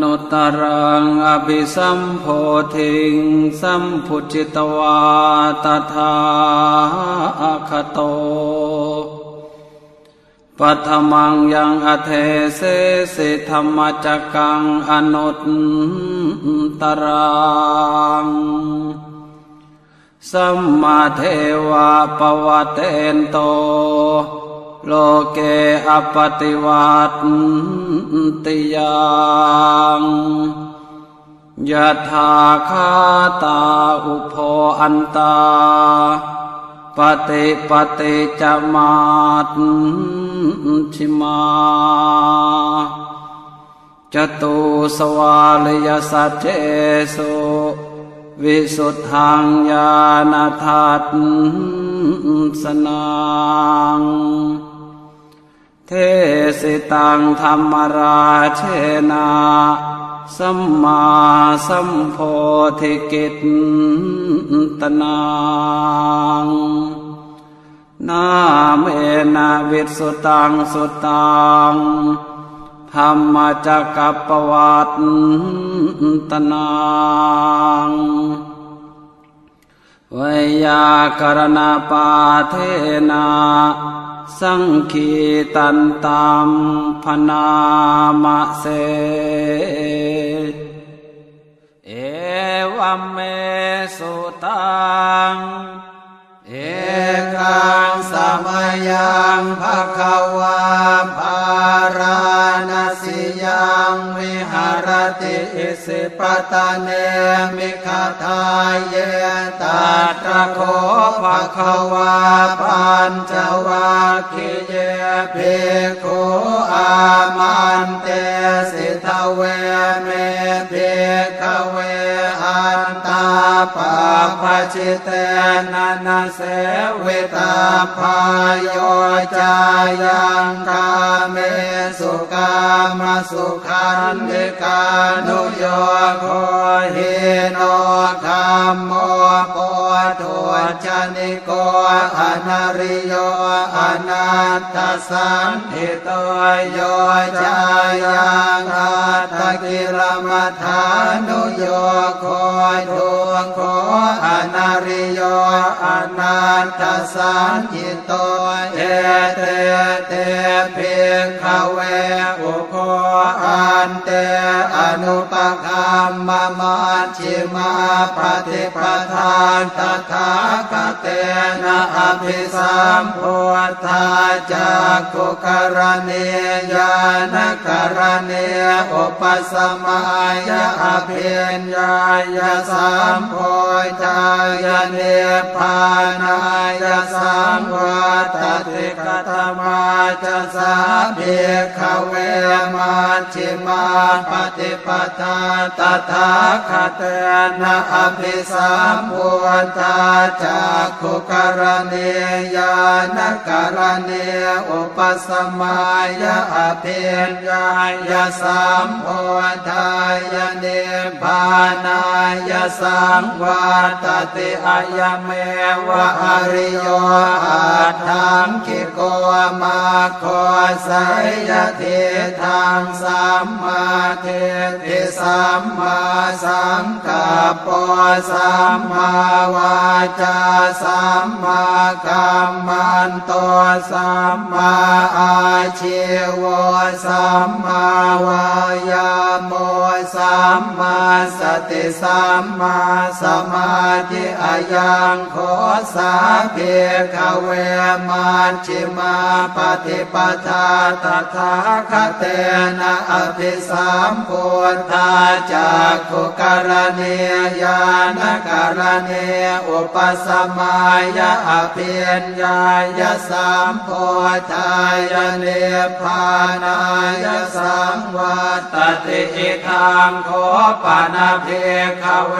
นุตตรังอภิสัมโพธิงสัมพุจิตวาตถาคโตปัทมังยังอเทเสสิธรรมจักกังอนุตตรังสัมมาเทวะปวัตเตนโต โลเกอปติวัติยังยะถาคาตาอุโพอันตาปฏิปฏิจมาตชิมาจตุสวาลยสัจเจสุวิสุทธังญาณทัตสนัง เทสิตังธรรมราเชนาสัมมาสัมโพธิกิตตนังนาเมนาวิสุตังสุตังธรรมจักกัปวัตตนังวยากรณปาเทนา สังคีตันตามพนามะเส เอวัมเมสุตัง เอกังสมยังภะคะวาภาราณสิยังวิหารติอิสิปตะเนมิคาทายเยตัตระโคภะคะวาปัญจวัคคีเยภิกขุอามันเตสิทเวเมเวอันต ปะปะชิเตนะนะเสวิตาพายโยจายังกาเมสุกามาสุขันติกานุโยโคหิโนธรรมโมโพธุชนิโกอนาริโยอนัตตสันติโตโยจายังอัตตกิลมัฐานุโยโคทุง อนาริโยอนัตตสันติโตเอเตเตเพคเวอุโอ นเตอนุปคัมมมัชฌิมาปฏิปทานตถาคเตนะอภิสัมพุทธาจักขุกรณียานกรณีอุปสมัยะอภิญญายะสัมโพธายะเนพานายะสัมวัตติกตมาจะสาเพียขเวมัชฌิมาปฏิปทาตถาคตนะอภิสัมพุทธาจักขุกรณียานกรณีอุปสมัยะอภิญญายะสัมโพธายเนพานายะสังวัตติอายเมวะอริโยอาทังคิโกมาโคสยยเททางสัมมาเทติสัมมาสังกัปปสัมมาวาจาสัมมากัมมันโตสัมมาอาชีวสัมมาวายาโมสัมมาสติสัมมาสมาธิอายังโคสาเพขเวมันชิมาปฏิปทาตถาคเตนะอภิสัมพุทธาจากขุกรณียานกรณีอุปสมัยะอภิญญายะสัมโพธายะเนพานายะสังวัตติอิทังโคปนาเพขเว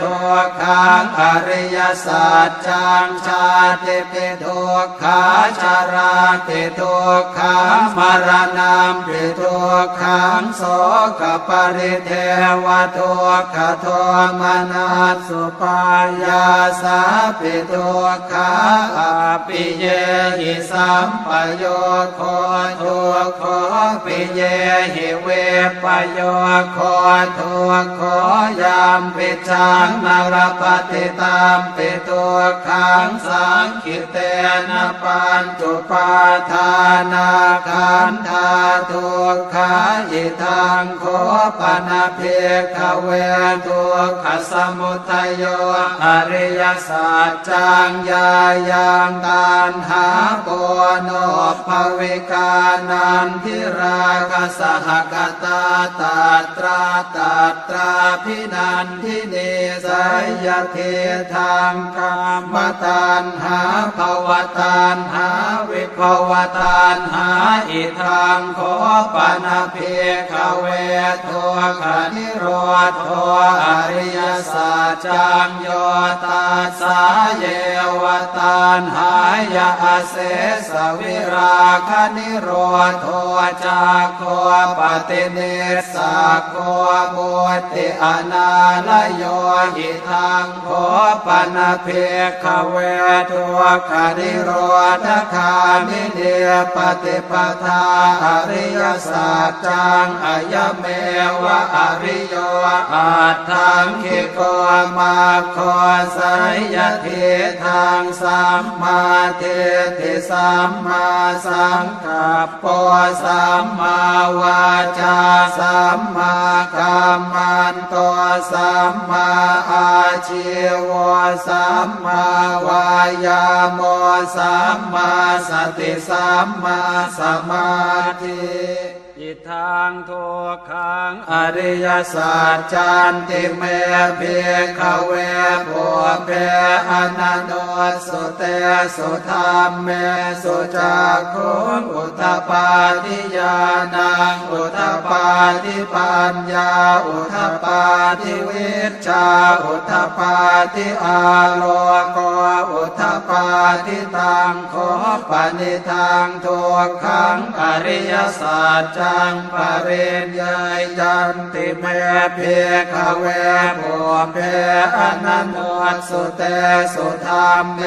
ทุกขังอริยสัจจังชาติปิทุกขาชาราติทุกขามรณามปิทุกขังโสกปริเทวทุกขโทมนัสสุปายาสาปิทุกขาปิเยหิสัมปโยโคทุกขปิเยหิเวปโยโคทุกโขยามปิจังนรปฏิตามปิตุขังสังคิเตนะปัญจุปาทานาขันธาทุกขาอิทังโคปนาเพขเวทุกขสมุทัยโยอริยสัจจังยายังตานหาโกโนภวิกานันทิราคสหกตาตาตราตาตราพินันทิเนสยเททางกามตานหาภวตานหาวิภวตานหาอิทางขอปนาเพขเวทัวขนิโรธอริยสัจจังโยตาสาเยวตานหายาเสสวิราคนิโรธจาโคปฏิเนสาโคบุติอนาลโยหิทังโคปนาเพขเวทัวขนิโรธคามิเนปฏิปทาอริยสัจจังอายเมวะอริโยอาทังคิโกมาโคสายยเททางสัมมาเทติสัมมาสังกัปปสัมมาวาจาสัมมากัมมันโตสัมมาอาชีวสัมมาวายามสัมมาสติสัมมาสมาธิ ทางทุกขังอริยสัจจันติเมเพีขเวปุเพอนันโนสุเตสุธรรมเมสุจักขุอุตปาทิยานังอุตปาทิปัญญาอุตปาทิวิชาอุตปาทิอาโลโกอุตปาทิตังโคปนิทางทุกขังอริยสัจจังงปเรนยายจันติเมเพขเวปุเพอนันโนสุเตสุธรรมเม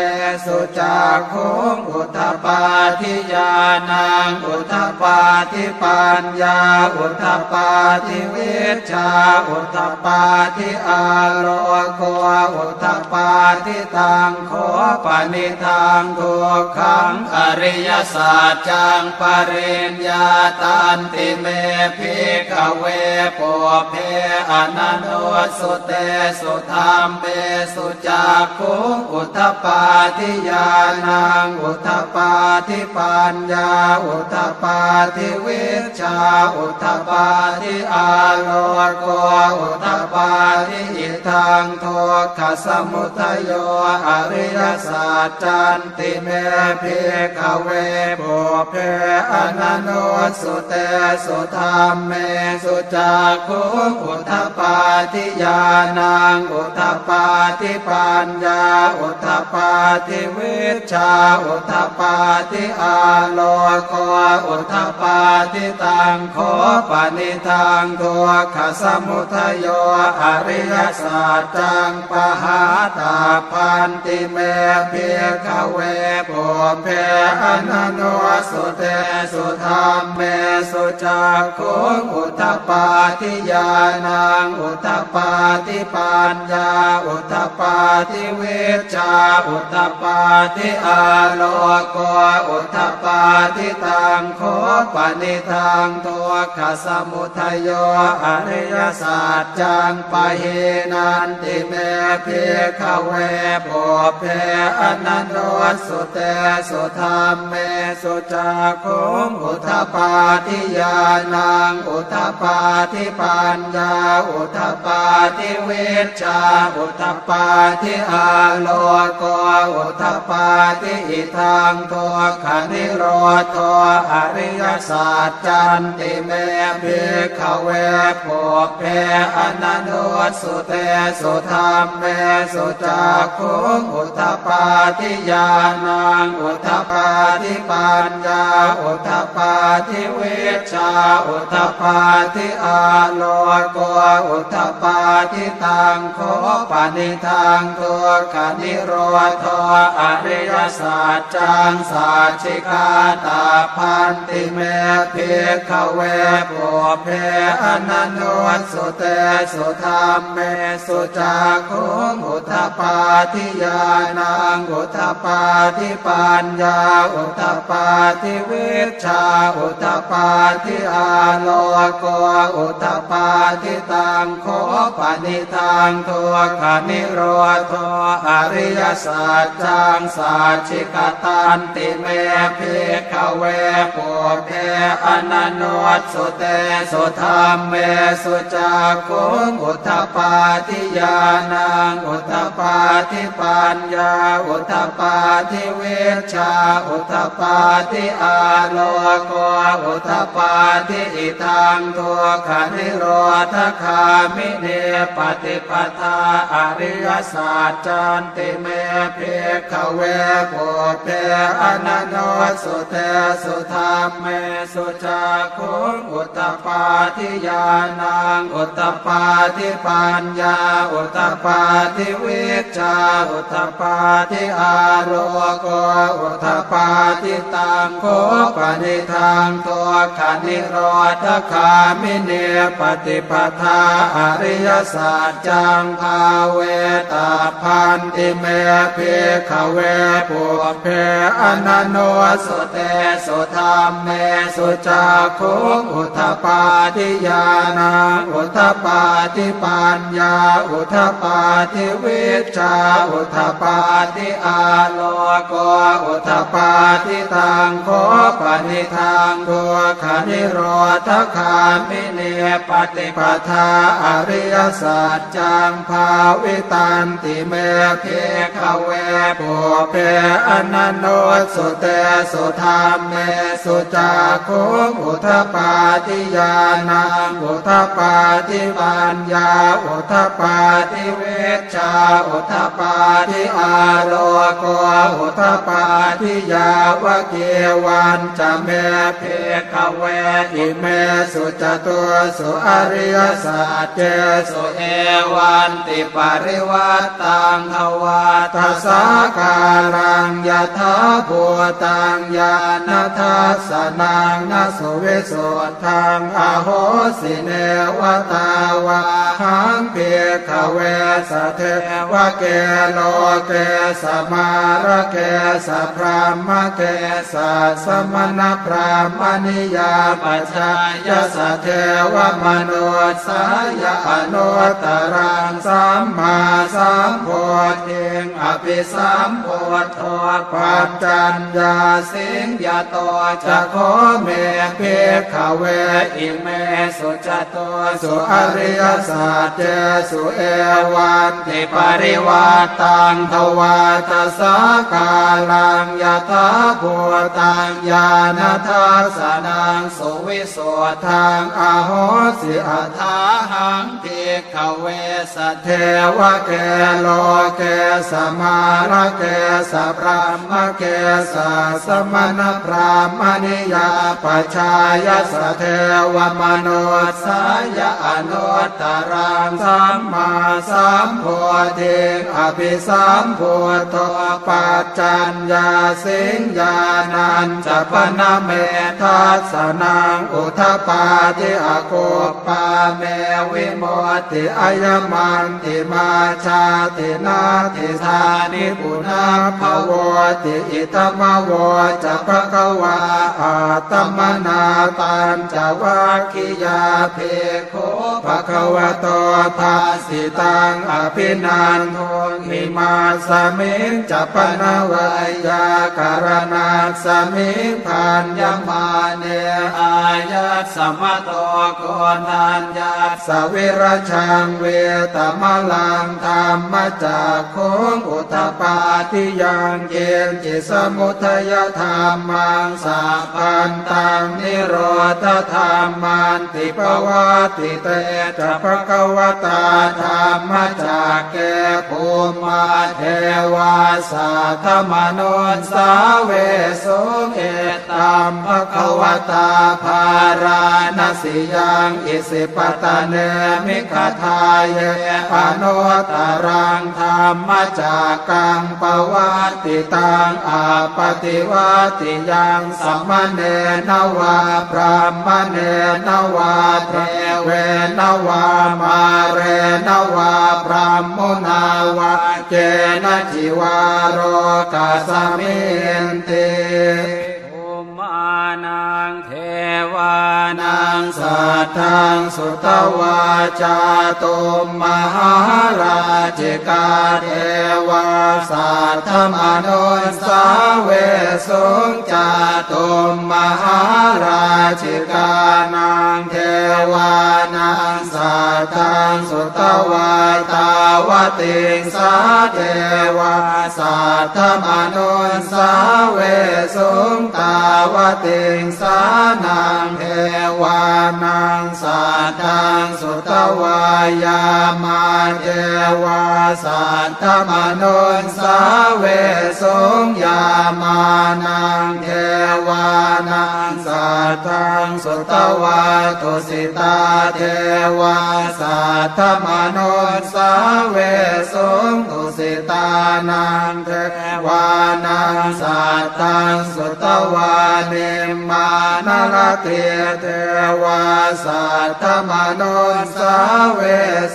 สุจักขุงอุทปาทิยานังอุทปาทิปัญญาอุทปาทิวิชาอุทปาทิอาโลโกอุทปาทิตังโคปนิทางทุกขังอริยสัจจังปเรญญาตันติเม ภิกขะเวปุพเพ อะนะนุสสุเตสุธัมเมสุจักขุง อุทะปาทิ ญาณังอุทะปาทิปัญญาอุทะปาทิวิชชาอุทะปาทิอาโลโกอุทะปาทิอิทัง ทุกขะสะมุทะโย อะริยะสัจจันติเมภิกขะเวปุพเพ อะนะนุสสุเตสุธัมเมสุจักขุง อุทะปาทิ ญาณังอุทะปาทิปัญญาอุทะปาทิวิชชาอุทะปาทิอาโลโกอุทะปาทิตังโข ปะนิทังทุกขะสะมุทะโย อะริยะสัจจัง ปะหาตาพันติเมเพียขเวปุเพอนันโนสุเตสุธรรมเมสุจกขุอุทปาทิยานังอุทปาทิปัญญาอุทปาทิเวชาอุทปาทิอาโลโกอุทปาทิตังโคปนิทางตัวขสมุทโยอริยศาสัจจังปะเฮนันติเมเพขเวปุเพอนันโนสุเตสุธรรมเมสุจักขุอุทปาทิยานังอุทปาทิปัญญาอุทปาทิเวชาอุทปาทิอาโลโกอุทปาทิอิทังทัวขานิโรธอริยสัจจันติเมภิกขเวปุเพอนันโนสุเตสุธรรมเมสุจักขุอุทปาทิยานังอุทปาทิปัญญาอุทปาทิเวชาอุทปาทิอาโลโกอุทปาทิตังโคปนิทางตัวขานิโรธอริยสัจจังสัจจิกาตาพันติเมเพขเวปุเพอนันโนสุเตสุธรรมเมสุจักขุอุทปาทิยานังอุทปาทิปัญญาอุทปาทิวิชาอุทปาทอาโลโกอุทปาทิตังโคปนิทางทัวขนิโรธอริยสัจจังสัจจิกตันติเมเพขเวปุเพอนันโนสุเตสุธรรมเมสุจักขุอุทปาทิยานังอุทปาทิปัญญาอุทปาทิเวชาอุทปาทิอาโลโกอุทปาทิอิทังทัวขานิโรธคามิเนปฏิปทาอริยสัจจันติเมเพขเวปุเพอนันโนสุเตสุธรรมเมสุจักขุอุตตปาทิยานังอุตตปาทิปัญญาอุตตปาทิวิชาอุตตปาทิอารโกอุตตปาทิตังโคปนิทางตัวขานิโรธคามิเนปฏิปทาอริยสัจจังภาเวตาพันติเมเพขเวปุเพอนันโนสุเตสุธรรมเมสุจักขุอุทปาทิยานาอุทปาทิปัญญาอุทปาทิวิชชาอุทะปาทิอาโลโกอุทะปาทิตังโข ปะนิทังทุกขะนิโรธะคามินี ปะฏิปะทา อะริยะสัจจังภาวิตันติเม ภิกขะเวปุพเพ อะนะนุสสุเตสุธัมเมสุจักขุง อุทะปาทิ ญานังอุทปาทิปัญญาอุทปาทิเวชชาอุทปาทิอาโลโกอุทปาทิยาวะเกวันจะเมเพขเวอิเมสุจตัวสุอริยสัจเจสุเอวันติปริวัตตังภวาทัสสาการังยถาภูตังญาณทัสสนังนสุวิสุทธังอโหสิเนวตาวาหังเพียขเวสเทวะเกโลเกสมาระเกสพรามเกสสมณพรามณิยาปัจจายสเทวมโนสายอนุตรังสัมมาสัมโพธิงอภิสัมโพธปัจจัญญาสิงยาโตจะขอเมเพขเวอิเมสุจโตสุอริยสัจเจสุเอวันติปริวัตังทวาตสากาลังยะถาภูตังญาณทัสสนังสุวิสุทธังอาโหสิอัฏฐาหังติขเวสเทวะเกโลเกสมาระเกสพรามเกสสมณพรามณิยาปัจชายสเทวมโนสายอนุตตรังสัมมาสัมโพธิอภิสัมโพธปัจจัญญาสิงญานันจะปนเมทัสสนังอุทปาทิอโกปาเมวิโมติอายมันติมาชาตินาติธานิปุนาภวติอิตมวจะภะคะวาอาตมนาตันจะวาคิยาเพโคภะคะวะโตภาสิตังอภินันทนหิมาสมิงจะปนวายาการณาสมิงพันยมาเนอายัสสมโตโกนัญญาสวิรชังเวตมลังธรรมจากโคงอุตปาทิยังเยนจิสมุทยธรรมังสาพันตังนิโรธธรรมันติปวาติเตจะภะกวตาธรรมจากเกภูมาเทวาสาธมนนสาเวสุเอตัมภควตาภาราณสิยังอิสิปตะเนมิคทายเยอนุตรังธรรมจากกังปวัติตังอาปฏิวัติยังสัมมเนนวาพรามเนนวาเทเวนวามาเรนวาพรามมุนาวาเจนะจิวารกาสมินติภูมานังเทวา นังสัตทังสุตวาจาตุมมหาราชิกาเทวาสัตธมนุนสาเวสุงจาตุมมหาราชิกานังเทวานังสัตทังสุตวาตาวติงสาเทวาสัตธมนุนสาเวสุงตาวติงสานังเทวานังสัตตังสุตวายามาเทวาสัตธมนุนสาเวสงยามานังเทวานังสัตตังสุตวาตุสิตาเทวาสัตธมนุนสาเวสงตุ สิตานังเทวานังสัตตังสุตวานิมานรเตียเทวาสัตตมนุนสาเว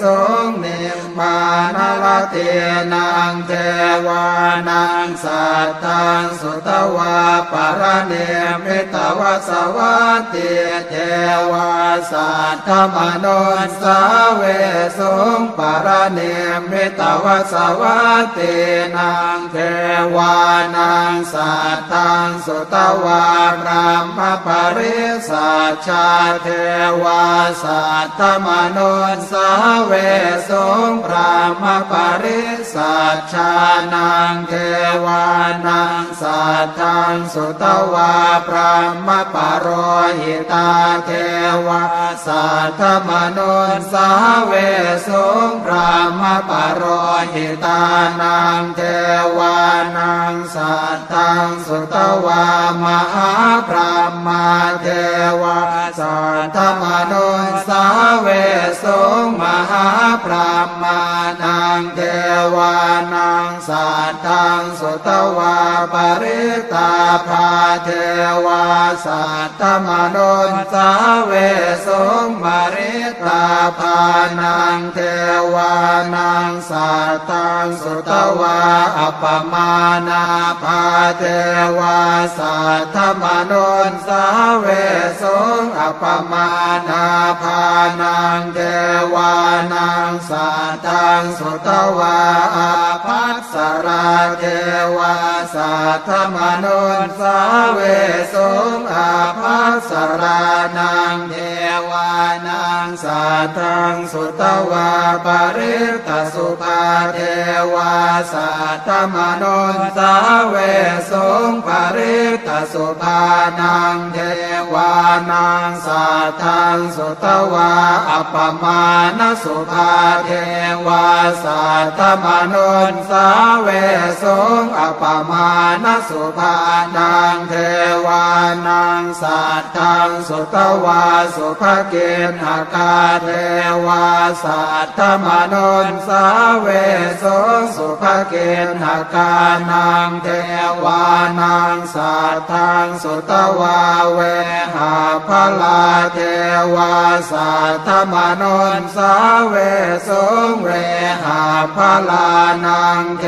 สุงนิม มานรเตนางเทวานังสัตตังสุตวาปรเนมิตวสวัติเทวาสัตธมนนสาเวสุงปรเนมิตวสวัตินางเทวานังสัตตังสุตวาพรามปริสัชชาเทวาสัตธมนนสาเวสุงพรามปริสัชชานังเทวานังสัตทังสุตวาพรามปโรหิตาเทวาสัตธมนุนสาเวสุงพรามปโรหิตานังเทวานังสัตทังสุตวามหาพรามาเทวาสัทธมนุนสาเวสุงมหาพรามานังเทวานังสัตทังสุตวาปริตาภา วาสัตธมนุนสาเวสงมาริตาภานังเทวานังสัตทังสุตวาอัปมานาภาเทวาสัทธมนุนสาเวสงอปมานาภานังเทวานังสัตตังสุตวาอาภัสราเทวาสัทธมนุนสาเวเวสุงอาภัสรานังเทวานังสัตังสุตวาปริตสุภาเทวาสัตมนนสาเวสุงปริต สุภานังเทวานังสัทังสุตวาอัปมาณสุภาเทวาสัทมนุนสาเวสุงอัปมาณสุภานังเทวานังสัทังสุตวาสุภเกณหกาเทวาสัทมนุนสาเวสุงสุภเกณหกานังเทวานังสัทังสุตวาเวหาพลาเทวาสัทธมนุนสาเวสุงเวหาพลานังเท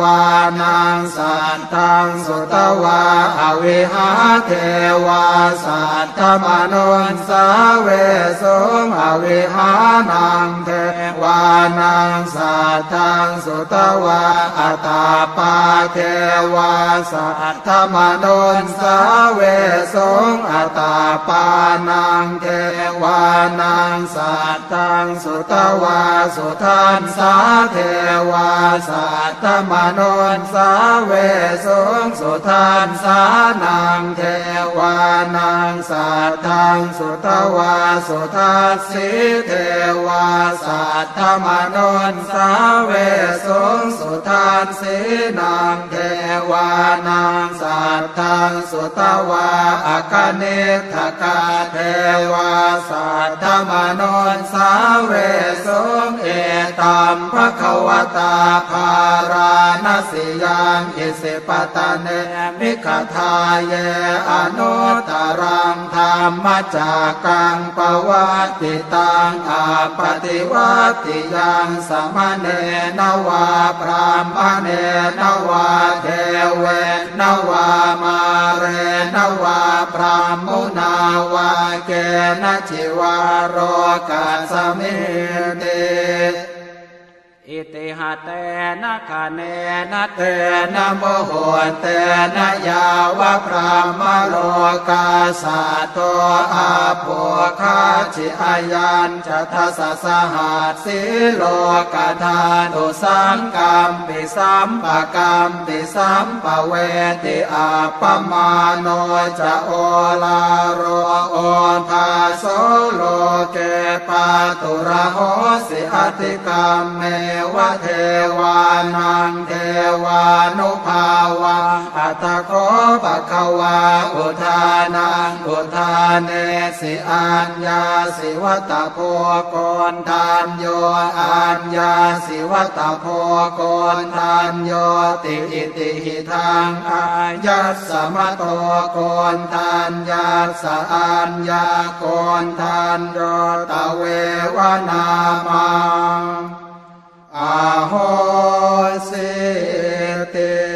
วานังสัตทังสุตวาอวิหาเทวาสัทธมนุนสาเวสุงอวิหานังเทวานังสัททังสุตวาอัตาปาเทวาสัทธมนุนสาเวสงอัตาปานังเทวานังสัตตังสุตวาสุทันสาเทวาสัตตมนนสาเวสงสุทันสานังเทวานังสัตตังสุตวาสุทัสสีเทวาสัธมนนสาเวสงสุทานสีนางเทวานางสัตทังสุตวาอากเนทกาเทวาสัตธมนนสาเวสงเอตัมภควตาภาราณสิยังอิสิปตะเนมิขทาเยอนุตรังธรรมจากกังปวัติตังอาปฏิวัติยังสมเนนวาพรามเนนวาเทเวนวามาเรนวาพรามมุนาวาเกนจิวารโรกัสมิเต อิติหะเตนะคะเนนะเตนะโมโหเตนะยาวะพรามโลกาสาโตอาโภคาจิอายันจะทัสสะหัสสิโลกาธานุสังกัมปิสัมปะกัมปิสัมปะเวติอาปมาโนจะโอลาโรโอทาโสโลเกปาตุระโหสิอติกรรมเมวเทวานังเทวานุภาวะอัตโคปะคะวาอุทานังอุทานเนสิอัญญาสิวัตโพโกนทานโยอัญญาสิวัตโพโกนทานโยติอิติหิทางอายัสสมะโตโกนทานยาสะอัญญาโกนทานโยตเววนามา อโหสิติ